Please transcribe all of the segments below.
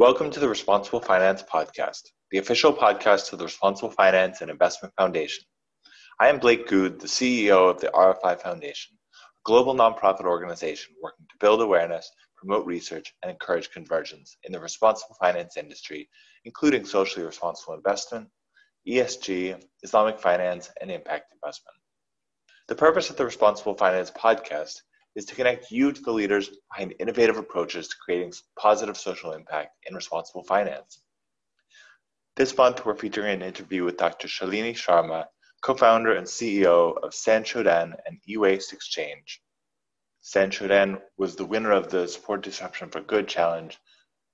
Welcome to the Responsible Finance Podcast, the official podcast of the Responsible Finance and Investment Foundation. I am Blake Goud, the CEO of the RFI Foundation, a global nonprofit organization working to build awareness, promote research, and encourage convergence in the responsible finance industry, including socially responsible investment, ESG, Islamic finance, and impact investment. The purpose of the Responsible Finance Podcast is to connect you to the leaders behind innovative approaches to creating positive social impact in responsible finance. This month, we're featuring an interview with Dr. Shalini Sharma, co founder and CEO of Sanshodhan and e waste exchange. Sanshodhan was the winner of the Support Disruption for Good Challenge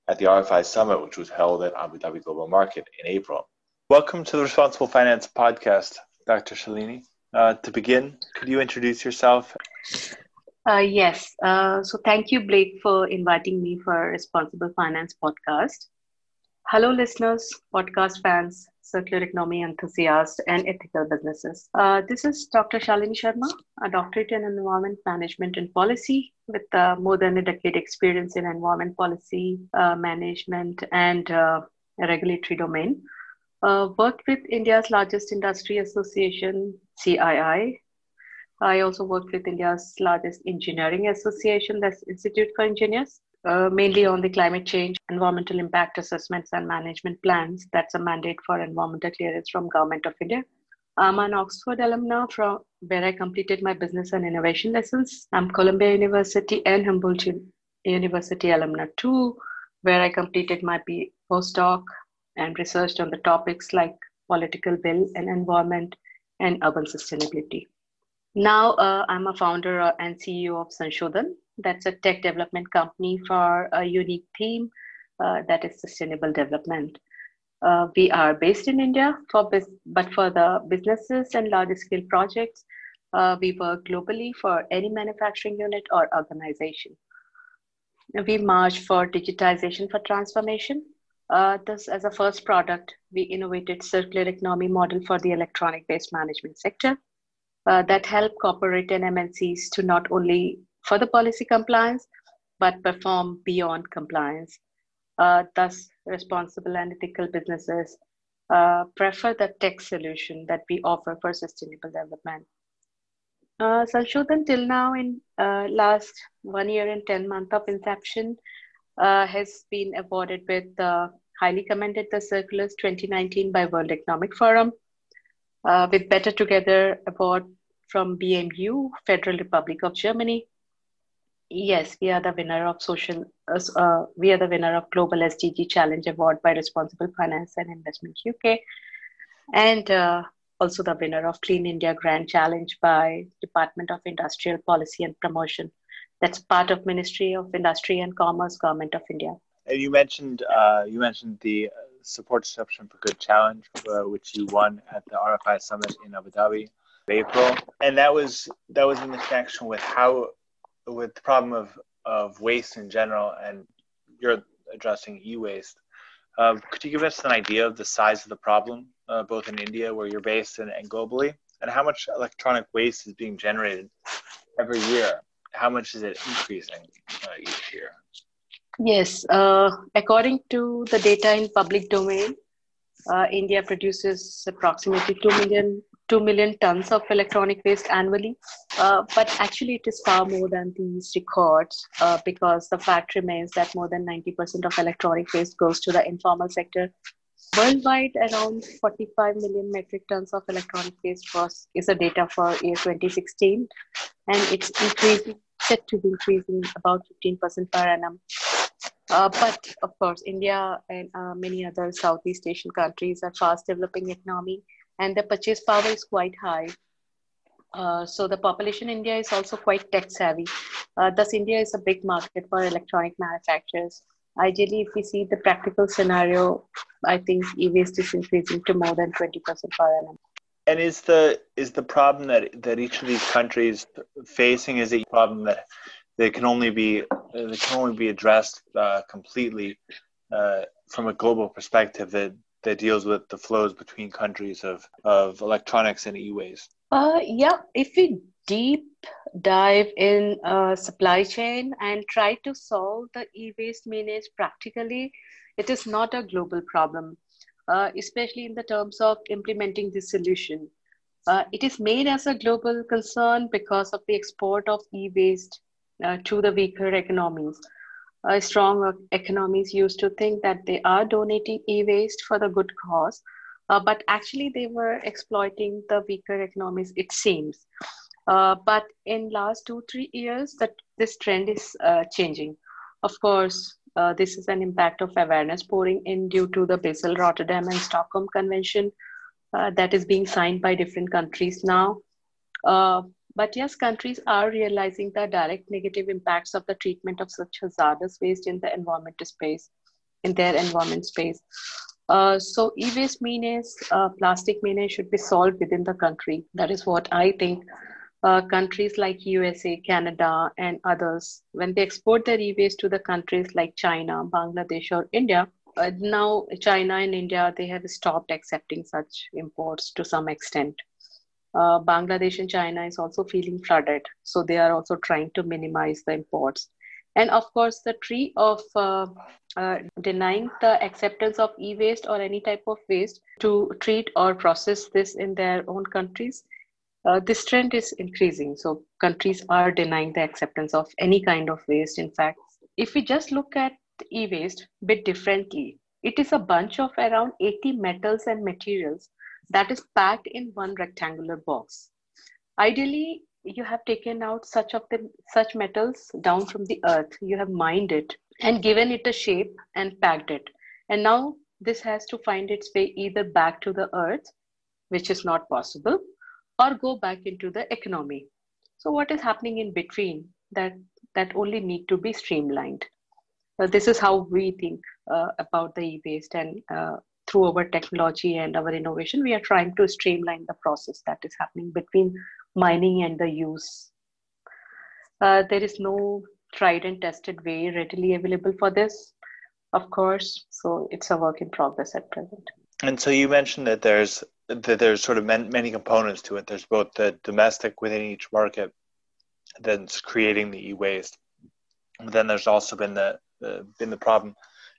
at the RFI Summit, which was held at Abu Dhabi Global Market in April. Welcome to the Responsible Finance Podcast, Dr. Shalini. Uh, to begin, could you introduce yourself? Uh, yes. Uh, so thank you, Blake, for inviting me for Responsible Finance podcast. Hello, listeners, podcast fans, circular economy enthusiasts, and ethical businesses. Uh, this is Dr. Shalini Sharma, a doctorate in environment management and policy with uh, more than a decade experience in environment policy uh, management and uh, regulatory domain. worked with India's largest industry association, CII, I also worked with India's largest engineering association, that's Institute for Engineers, uh, mainly on the climate change, environmental impact assessments and management plans. That's a mandate for environmental clearance from Government of India. I'm an Oxford alumna from where I completed my business and innovation lessons. I'm Columbia University and Humboldt University alumna too, where I completed my postdoc and researched on the topics like political will and environment and urban sustainability. Now uh, I'm a founder uh, and CEO of Sanshodhan. That's a tech development company for a unique theme uh, that is sustainable development. Uh, we are based in India, for biz- but for the businesses and large scale projects, uh, we work globally for any manufacturing unit or organization. We march for digitization for transformation. Uh, this, as a first product, we innovated circular economy model for the electronic waste management sector uh, that help corporate and MNCs to not only further policy compliance, but perform beyond compliance. Uh, thus, responsible and ethical businesses uh, prefer the tech solution that we offer for sustainable development. Uh, till now in uh, last one year and 10 months of inception uh, has been awarded with uh, highly commended the Circulars 2019 by World Economic Forum uh, with Better Together Award from BMU, Federal Republic of Germany. Yes, we are the winner of social. Uh, uh we are the winner of Global SDG Challenge Award by Responsible Finance and Investment UK, and uh, also the winner of Clean India Grand Challenge by Department of Industrial Policy and Promotion. That's part of Ministry of Industry and Commerce, Government of India. And you mentioned uh, you mentioned the Support Disruption for Good Challenge, uh, which you won at the RFI Summit in Abu Dhabi, April, and that was that was in the connection with how with the problem of of waste in general, and you're addressing e-waste. Uh, could you give us an idea of the size of the problem, uh, both in India, where you're based, and, and globally, and how much electronic waste is being generated every year? How much is it increasing uh, each year? Yes, uh, according to the data in public domain, uh, India produces approximately 2 million, 2 million tons of electronic waste annually. Uh, but actually, it is far more than these records uh, because the fact remains that more than 90% of electronic waste goes to the informal sector. Worldwide, around 45 million metric tons of electronic waste was is the data for year 2016, and it's increasing, set to be increasing about 15% per annum uh, but of course, India and uh, many other Southeast Asian countries are fast developing economy, and the purchase power is quite high. Uh, so the population in India is also quite tech savvy. Uh, thus, India is a big market for electronic manufacturers. Ideally, if we see the practical scenario, I think e-waste is increasing to more than 20% per annum. And is the is the problem that that each of these countries facing is a problem that they can only be they can only be addressed uh, completely uh, from a global perspective that that deals with the flows between countries of of electronics and e-waste. Uh, yeah, if we deep dive in uh, supply chain and try to solve the e-waste manage practically, it is not a global problem, uh, especially in the terms of implementing this solution. Uh, it is made as a global concern because of the export of e-waste uh, to the weaker economies. Uh, strong economies used to think that they are donating e-waste for the good cause, uh, but actually they were exploiting the weaker economies, it seems. Uh, but in last two, three years, that this trend is uh, changing. Of course, uh, this is an impact of awareness pouring in due to the Basel, Rotterdam, and Stockholm Convention uh, that is being signed by different countries now. But yes, countries are realizing the direct negative impacts of the treatment of such hazardous waste in the environment space, in their environment space. Uh, so e-waste menace, uh, plastic menace should be solved within the country. That is what I think uh, countries like USA, Canada, and others, when they export their e-waste to the countries like China, Bangladesh, or India, uh, now China and India, they have stopped accepting such imports to some extent. Uh, Bangladesh and China is also feeling flooded, so they are also trying to minimize the imports. And of course, the tree of uh, uh, denying the acceptance of e-waste or any type of waste to treat or process this in their own countries uh, this trend is increasing. So countries are denying the acceptance of any kind of waste. In fact, if we just look at e-waste a bit differently, it is a bunch of around 80 metals and materials that is packed in one rectangular box. Ideally, you have taken out such of the such metals down from the earth. You have mined it and given it a shape and packed it. And now this has to find its way either back to the earth, which is not possible, or go back into the economy. So what is happening in between that that only need to be streamlined. Uh, this is how we think uh, about the e-waste and uh, through our technology and our innovation, we are trying to streamline the process that is happening between mining and the use. Uh, there is no tried and tested way readily available for this, of course. So it's a work in progress at present. And so you mentioned that there's that there's sort of many components to it. There's both the domestic within each market that's creating the e-waste. Then there's also been the, the been the problem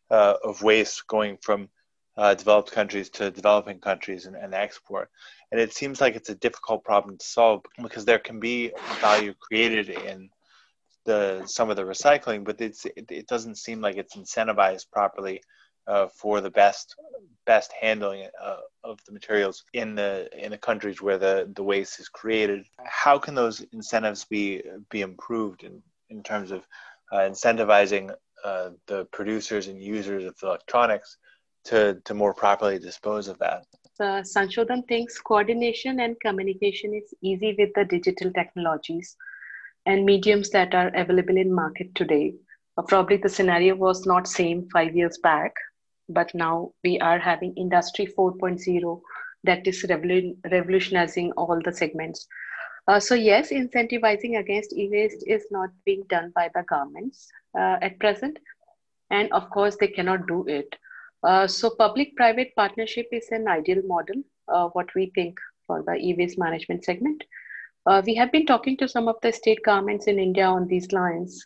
uh, of waste going from uh, developed countries to developing countries and, and, export. And it seems like it's a difficult problem to solve because there can be value created in the some of the recycling, but it's it, it doesn't seem like it's incentivized properly uh, for the best best handling uh, of the materials in the in the countries where the, the waste is created. How can those incentives be be improved in, in terms of uh, incentivizing uh, the producers and users of electronics to, to more properly dispose of that? Uh, Sanshodhan thinks coordination and communication is easy with the digital technologies and mediums that are available in market today. Uh, probably the scenario was not same five years back but now we are having industry 4.0 that is revolutionizing all the segments uh, so yes incentivizing against e-waste is not being done by the governments uh, at present and of course they cannot do it uh, so public private partnership is an ideal model uh, what we think for the e-waste management segment uh, we have been talking to some of the state governments in india on these lines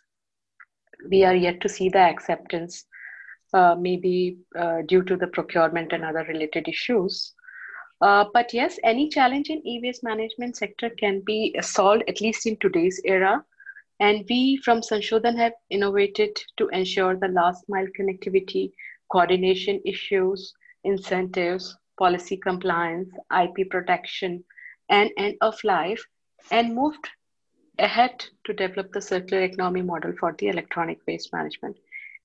we are yet to see the acceptance uh, maybe uh, due to the procurement and other related issues. But yes, any challenge in e-waste management sector can be solved at least in today's era. And we from Sanshodhan have innovated to ensure the last mile connectivity, coordination issues, incentives, policy compliance, IP protection, and end of life, and moved ahead to develop the circular economy model for the electronic waste management.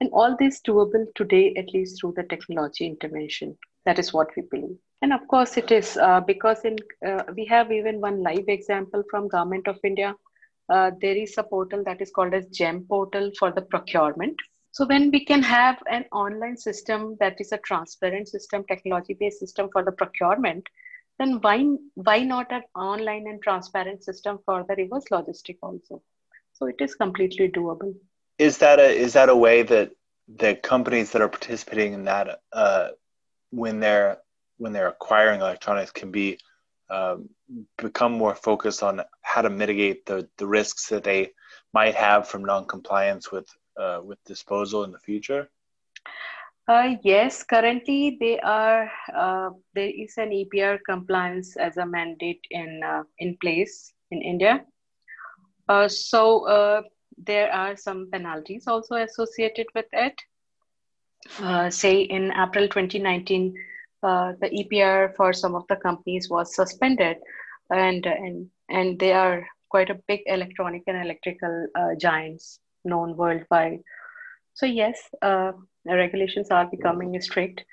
And all this doable today, at least through the technology intervention. That is what we believe. And of course, it is uh, because in uh, we have even one live example from Government of India. Uh, there is a portal that is called as GEM portal for the procurement. So when we can have an online system that is a transparent system, technology-based system for the procurement, then why why not an online and transparent system for the reverse logistic also? So it is completely doable is that a is that a way that the companies that are participating in that uh, when they're when they're acquiring electronics can be um, become more focused on how to mitigate the, the risks that they might have from non-compliance with uh, with disposal in the future Uh, yes, currently they are. Uh, there is an EPR compliance as a mandate in uh, in place in India. Uh, so uh, there are some penalties also associated with it. Say in April 2019, the EPR for some of the companies was suspended, and and and they are quite a big electronic and electrical giants known worldwide. So yes, regulations are becoming strict,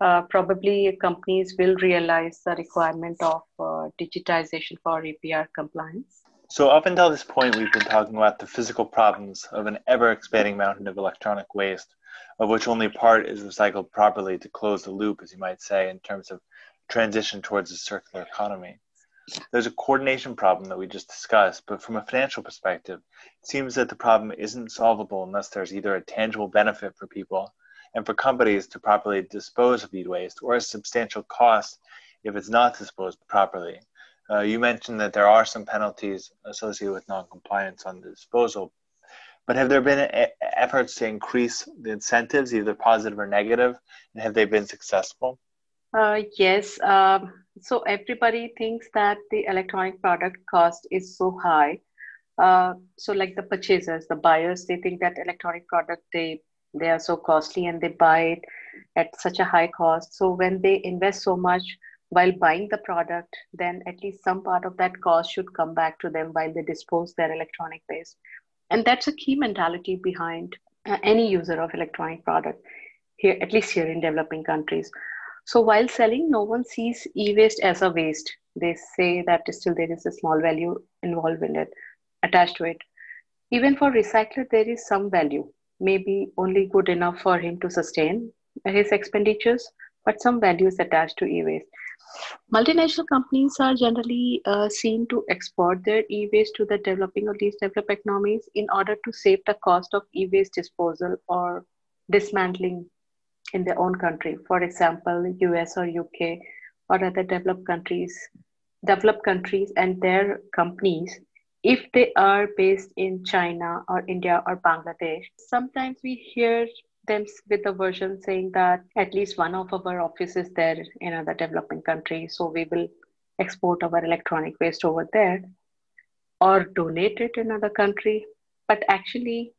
uh, probably companies will realize the requirement of uh, digitization for EPR compliance. So, up until this point, we've been talking about the physical problems of an ever expanding mountain of electronic waste, of which only part is recycled properly to close the loop, as you might say, in terms of transition towards a circular economy. There's a coordination problem that we just discussed, but from a financial perspective, it seems that the problem isn't solvable unless there's either a tangible benefit for people and for companies to properly dispose of e-waste or a substantial cost if it's not disposed properly. Uh, you mentioned that there are some penalties associated with non-compliance on the disposal, but have there been a- efforts to increase the incentives, either positive or negative, and have they been successful? Uh, yes. Um, so everybody thinks that the electronic product cost is so high. Uh, so like the purchasers, the buyers, they think that electronic product they they are so costly and they buy it at such a high cost. So when they invest so much while buying the product, then at least some part of that cost should come back to them while they dispose their electronic waste. And that's a key mentality behind uh, any user of electronic product here, at least here in developing countries. So while selling, no one sees e-waste as a waste. They say that still there is a small value involved in it, attached to it. Even for recycler, there is some value, maybe only good enough for him to sustain his expenditures, but some value is attached to e-waste. Multinational companies are generally uh, seen to export their e-waste to the developing or least developed economies in order to save the cost of e-waste disposal or dismantling in their own country. For example, US or UK or other developed countries, developed countries and their companies, if they are based in China or India or Bangladesh, sometimes we hear them with the version saying that at least one of our offices there in other developing country, so we will export our electronic waste over there or donate it in another country. But actually,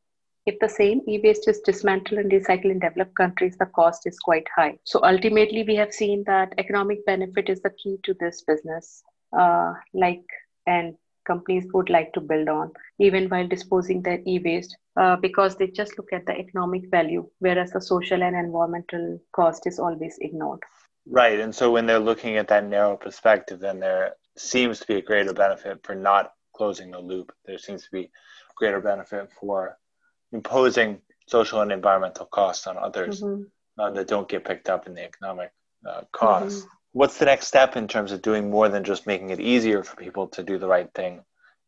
if the same e-waste is dismantled and recycled in developed countries, the cost is quite high. So ultimately, we have seen that economic benefit is the key to this business, uh, like and companies would like to build on, even while disposing their e-waste, uh, because they just look at the economic value, whereas the social and environmental cost is always ignored. Right, and so when they're looking at that narrow perspective, then there seems to be a greater benefit for not closing the loop. There seems to be greater benefit for imposing social and environmental costs on others mm-hmm. uh, that don't get picked up in the economic uh, costs. Mm-hmm. What's the next step in terms of doing more than just making it easier for people to do the right thing,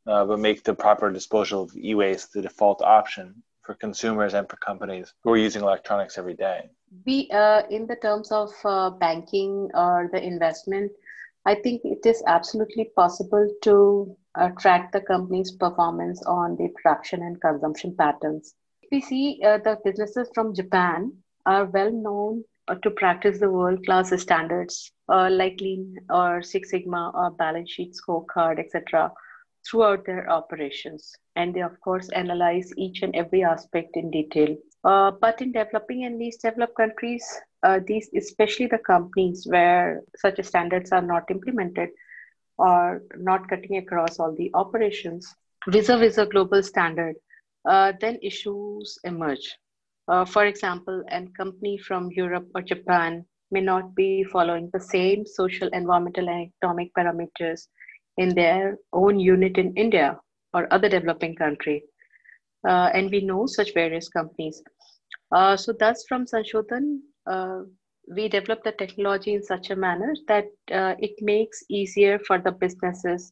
uh, but make the proper disposal of e-waste the default option for consumers and for companies who are using electronics every day? We, uh, in the terms of uh, banking or the investment, I think it is absolutely possible to uh, track the company's performance on the production and consumption patterns. We see uh, the businesses from Japan are well known uh, to practice the world class standards uh, like Lean or Six Sigma or balance sheet scorecard, etc., throughout their operations. And they, of course, analyze each and every aspect in detail. Uh, but in developing and least developed countries, uh, these, especially the companies where such standards are not implemented, or not cutting across all the operations vis-a-vis a global standard, uh, then issues emerge. Uh, for example, a company from Europe or Japan may not be following the same social, environmental, and economic parameters in their own unit in India or other developing country. Uh, and we know such various companies. Uh, so thus from Sanshodhan, uh, we develop the technology in such a manner that uh, it makes easier for the businesses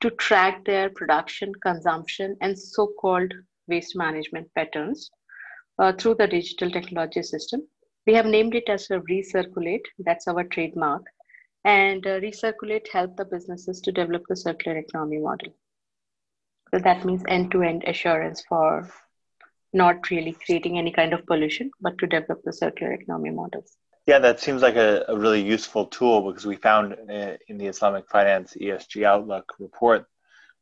to track their production, consumption, and so-called waste management patterns uh, through the digital technology system. We have named it as a Recirculate. That's our trademark. And uh, Recirculate help the businesses to develop the circular economy model. So that means end-to-end assurance for not really creating any kind of pollution, but to develop the circular economy models. Yeah, that seems like a, a really useful tool because we found in the Islamic Finance ESG Outlook report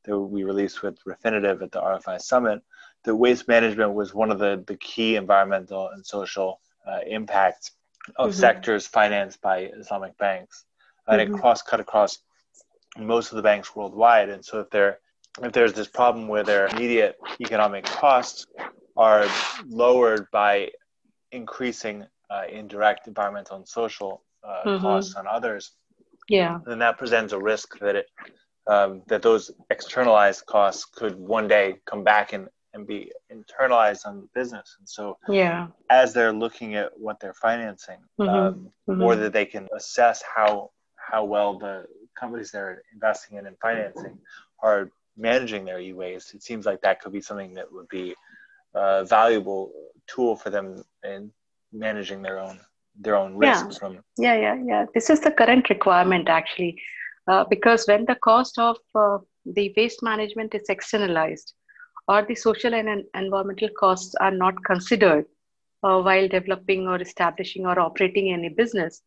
that we released with Refinitiv at the RFI Summit that waste management was one of the, the key environmental and social uh, impacts of mm-hmm. sectors financed by Islamic banks. And mm-hmm. it cross cut across most of the banks worldwide. And so if there if there's this problem where their immediate economic costs are lowered by increasing uh, indirect environmental and social uh, mm-hmm. costs on others, yeah, then that presents a risk that it um, that those externalized costs could one day come back and, and be internalized on the business. And so, yeah, as they're looking at what they're financing, mm-hmm. Um, mm-hmm. or that they can assess how how well the companies they're investing in and financing are managing their e-waste, it seems like that could be something that would be a valuable tool for them in managing their own their own risk yeah. from yeah yeah yeah this is the current requirement actually uh, because when the cost of uh, the waste management is externalized or the social and environmental costs are not considered uh, while developing or establishing or operating any business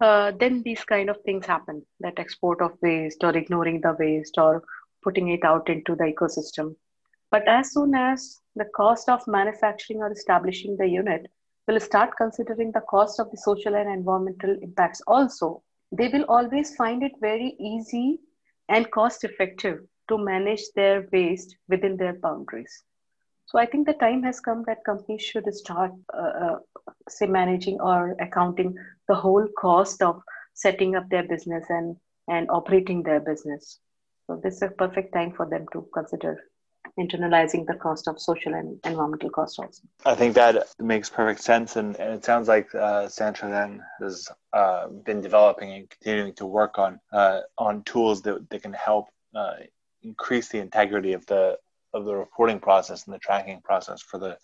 uh, then these kind of things happen that export of waste or ignoring the waste or putting it out into the ecosystem but as soon as the cost of manufacturing or establishing the unit will start considering the cost of the social and environmental impacts also they will always find it very easy and cost effective to manage their waste within their boundaries. So I think the time has come that companies should start, uh, uh, say, managing or accounting the whole cost of setting up their business and and operating their business. So this is a perfect time for them to consider internalizing the cost of social and environmental costs also. I think that makes perfect sense, and, and it sounds like uh, Sanshodhan has uh, been developing and continuing to work on uh, on tools that, that can help uh, increase the integrity of the of the reporting process and the tracking process for the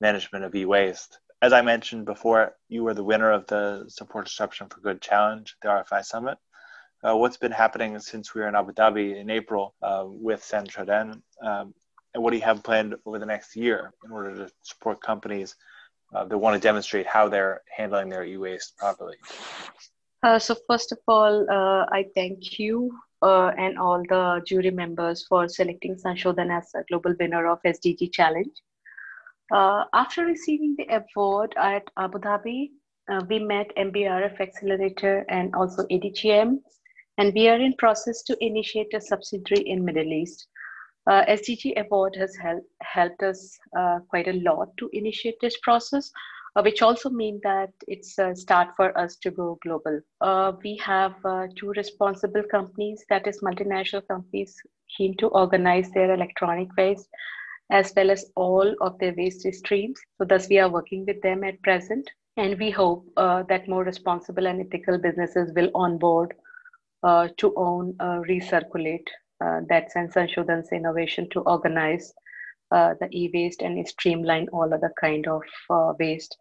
management of e-waste. As I mentioned before, you were the winner of the Support Disruption for Good Challenge, the RFI Summit. Uh, what's been happening since we were in Abu Dhabi in April uh, with Sanshodhan? Um, and what do you have planned over the next year in order to support companies uh, that want to demonstrate how they're handling their e-waste properly? Uh, so first of all, uh, I thank you uh, and all the jury members for selecting Sanshodhan as a global winner of SDG Challenge. Uh, after receiving the award at Abu Dhabi, uh, we met MBRF Accelerator and also ADGM, and we are in process to initiate a subsidiary in Middle East. Uh, SDG Award has help, helped us uh, quite a lot to initiate this process, uh, which also means that it's a start for us to go global. Uh, we have uh, two responsible companies, that is multinational companies, keen to organize their electronic waste as well as all of their waste streams. So thus we are working with them at present. And we hope uh, that more responsible and ethical businesses will onboard to own recirculate uh, that sense Sanshodhan's innovation to organize uh, the e-waste and streamline all other kind of uh, waste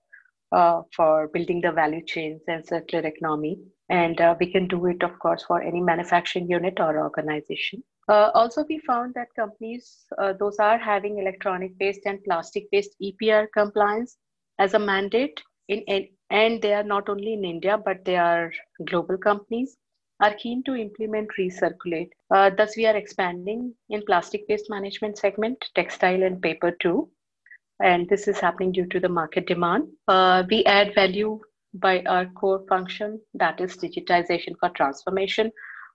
uh, for building the value chains and circular economy. And uh, we can do it, of course, for any manufacturing unit or organization. Uh, also, we found that companies, those are having electronic waste and plastic waste EPR compliance as a mandate in, and they are not only in India, but they are global companies are keen to implement recirculate. Uh, thus, we are expanding in plastic waste management segment, textile and paper too. And this is happening due to the market demand. Uh, we add value by our core function, that is digitization for transformation,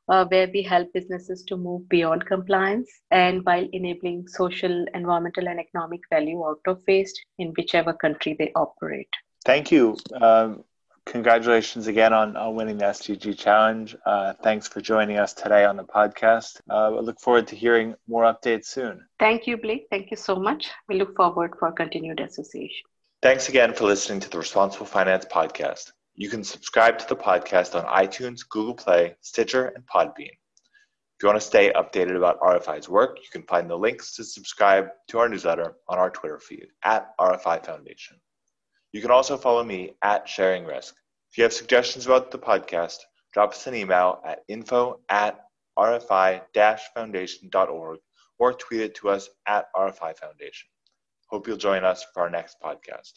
uh, where we help businesses to move beyond compliance and while enabling social, environmental, and economic value out of waste in whichever country they operate. Thank you. Um, congratulations again on, on winning the SDG challenge. Uh, thanks for joining us today on the podcast. Uh, I look forward to hearing more updates soon. Thank you, Blake. Thank you so much. We look forward for continued association. Thanks again for listening to the Responsible Finance podcast. You can subscribe to the podcast on iTunes, Google Play, Stitcher, and Podbean. If you want to stay updated about RFI's work, you can find the links to subscribe to our newsletter on our Twitter feed at RFI Foundation. You can also follow me at Sharing Risk. If you have suggestions about the podcast, drop us an email at info at rfi-foundation.org or tweet it to us at rfi foundation. Hope you'll join us for our next podcast.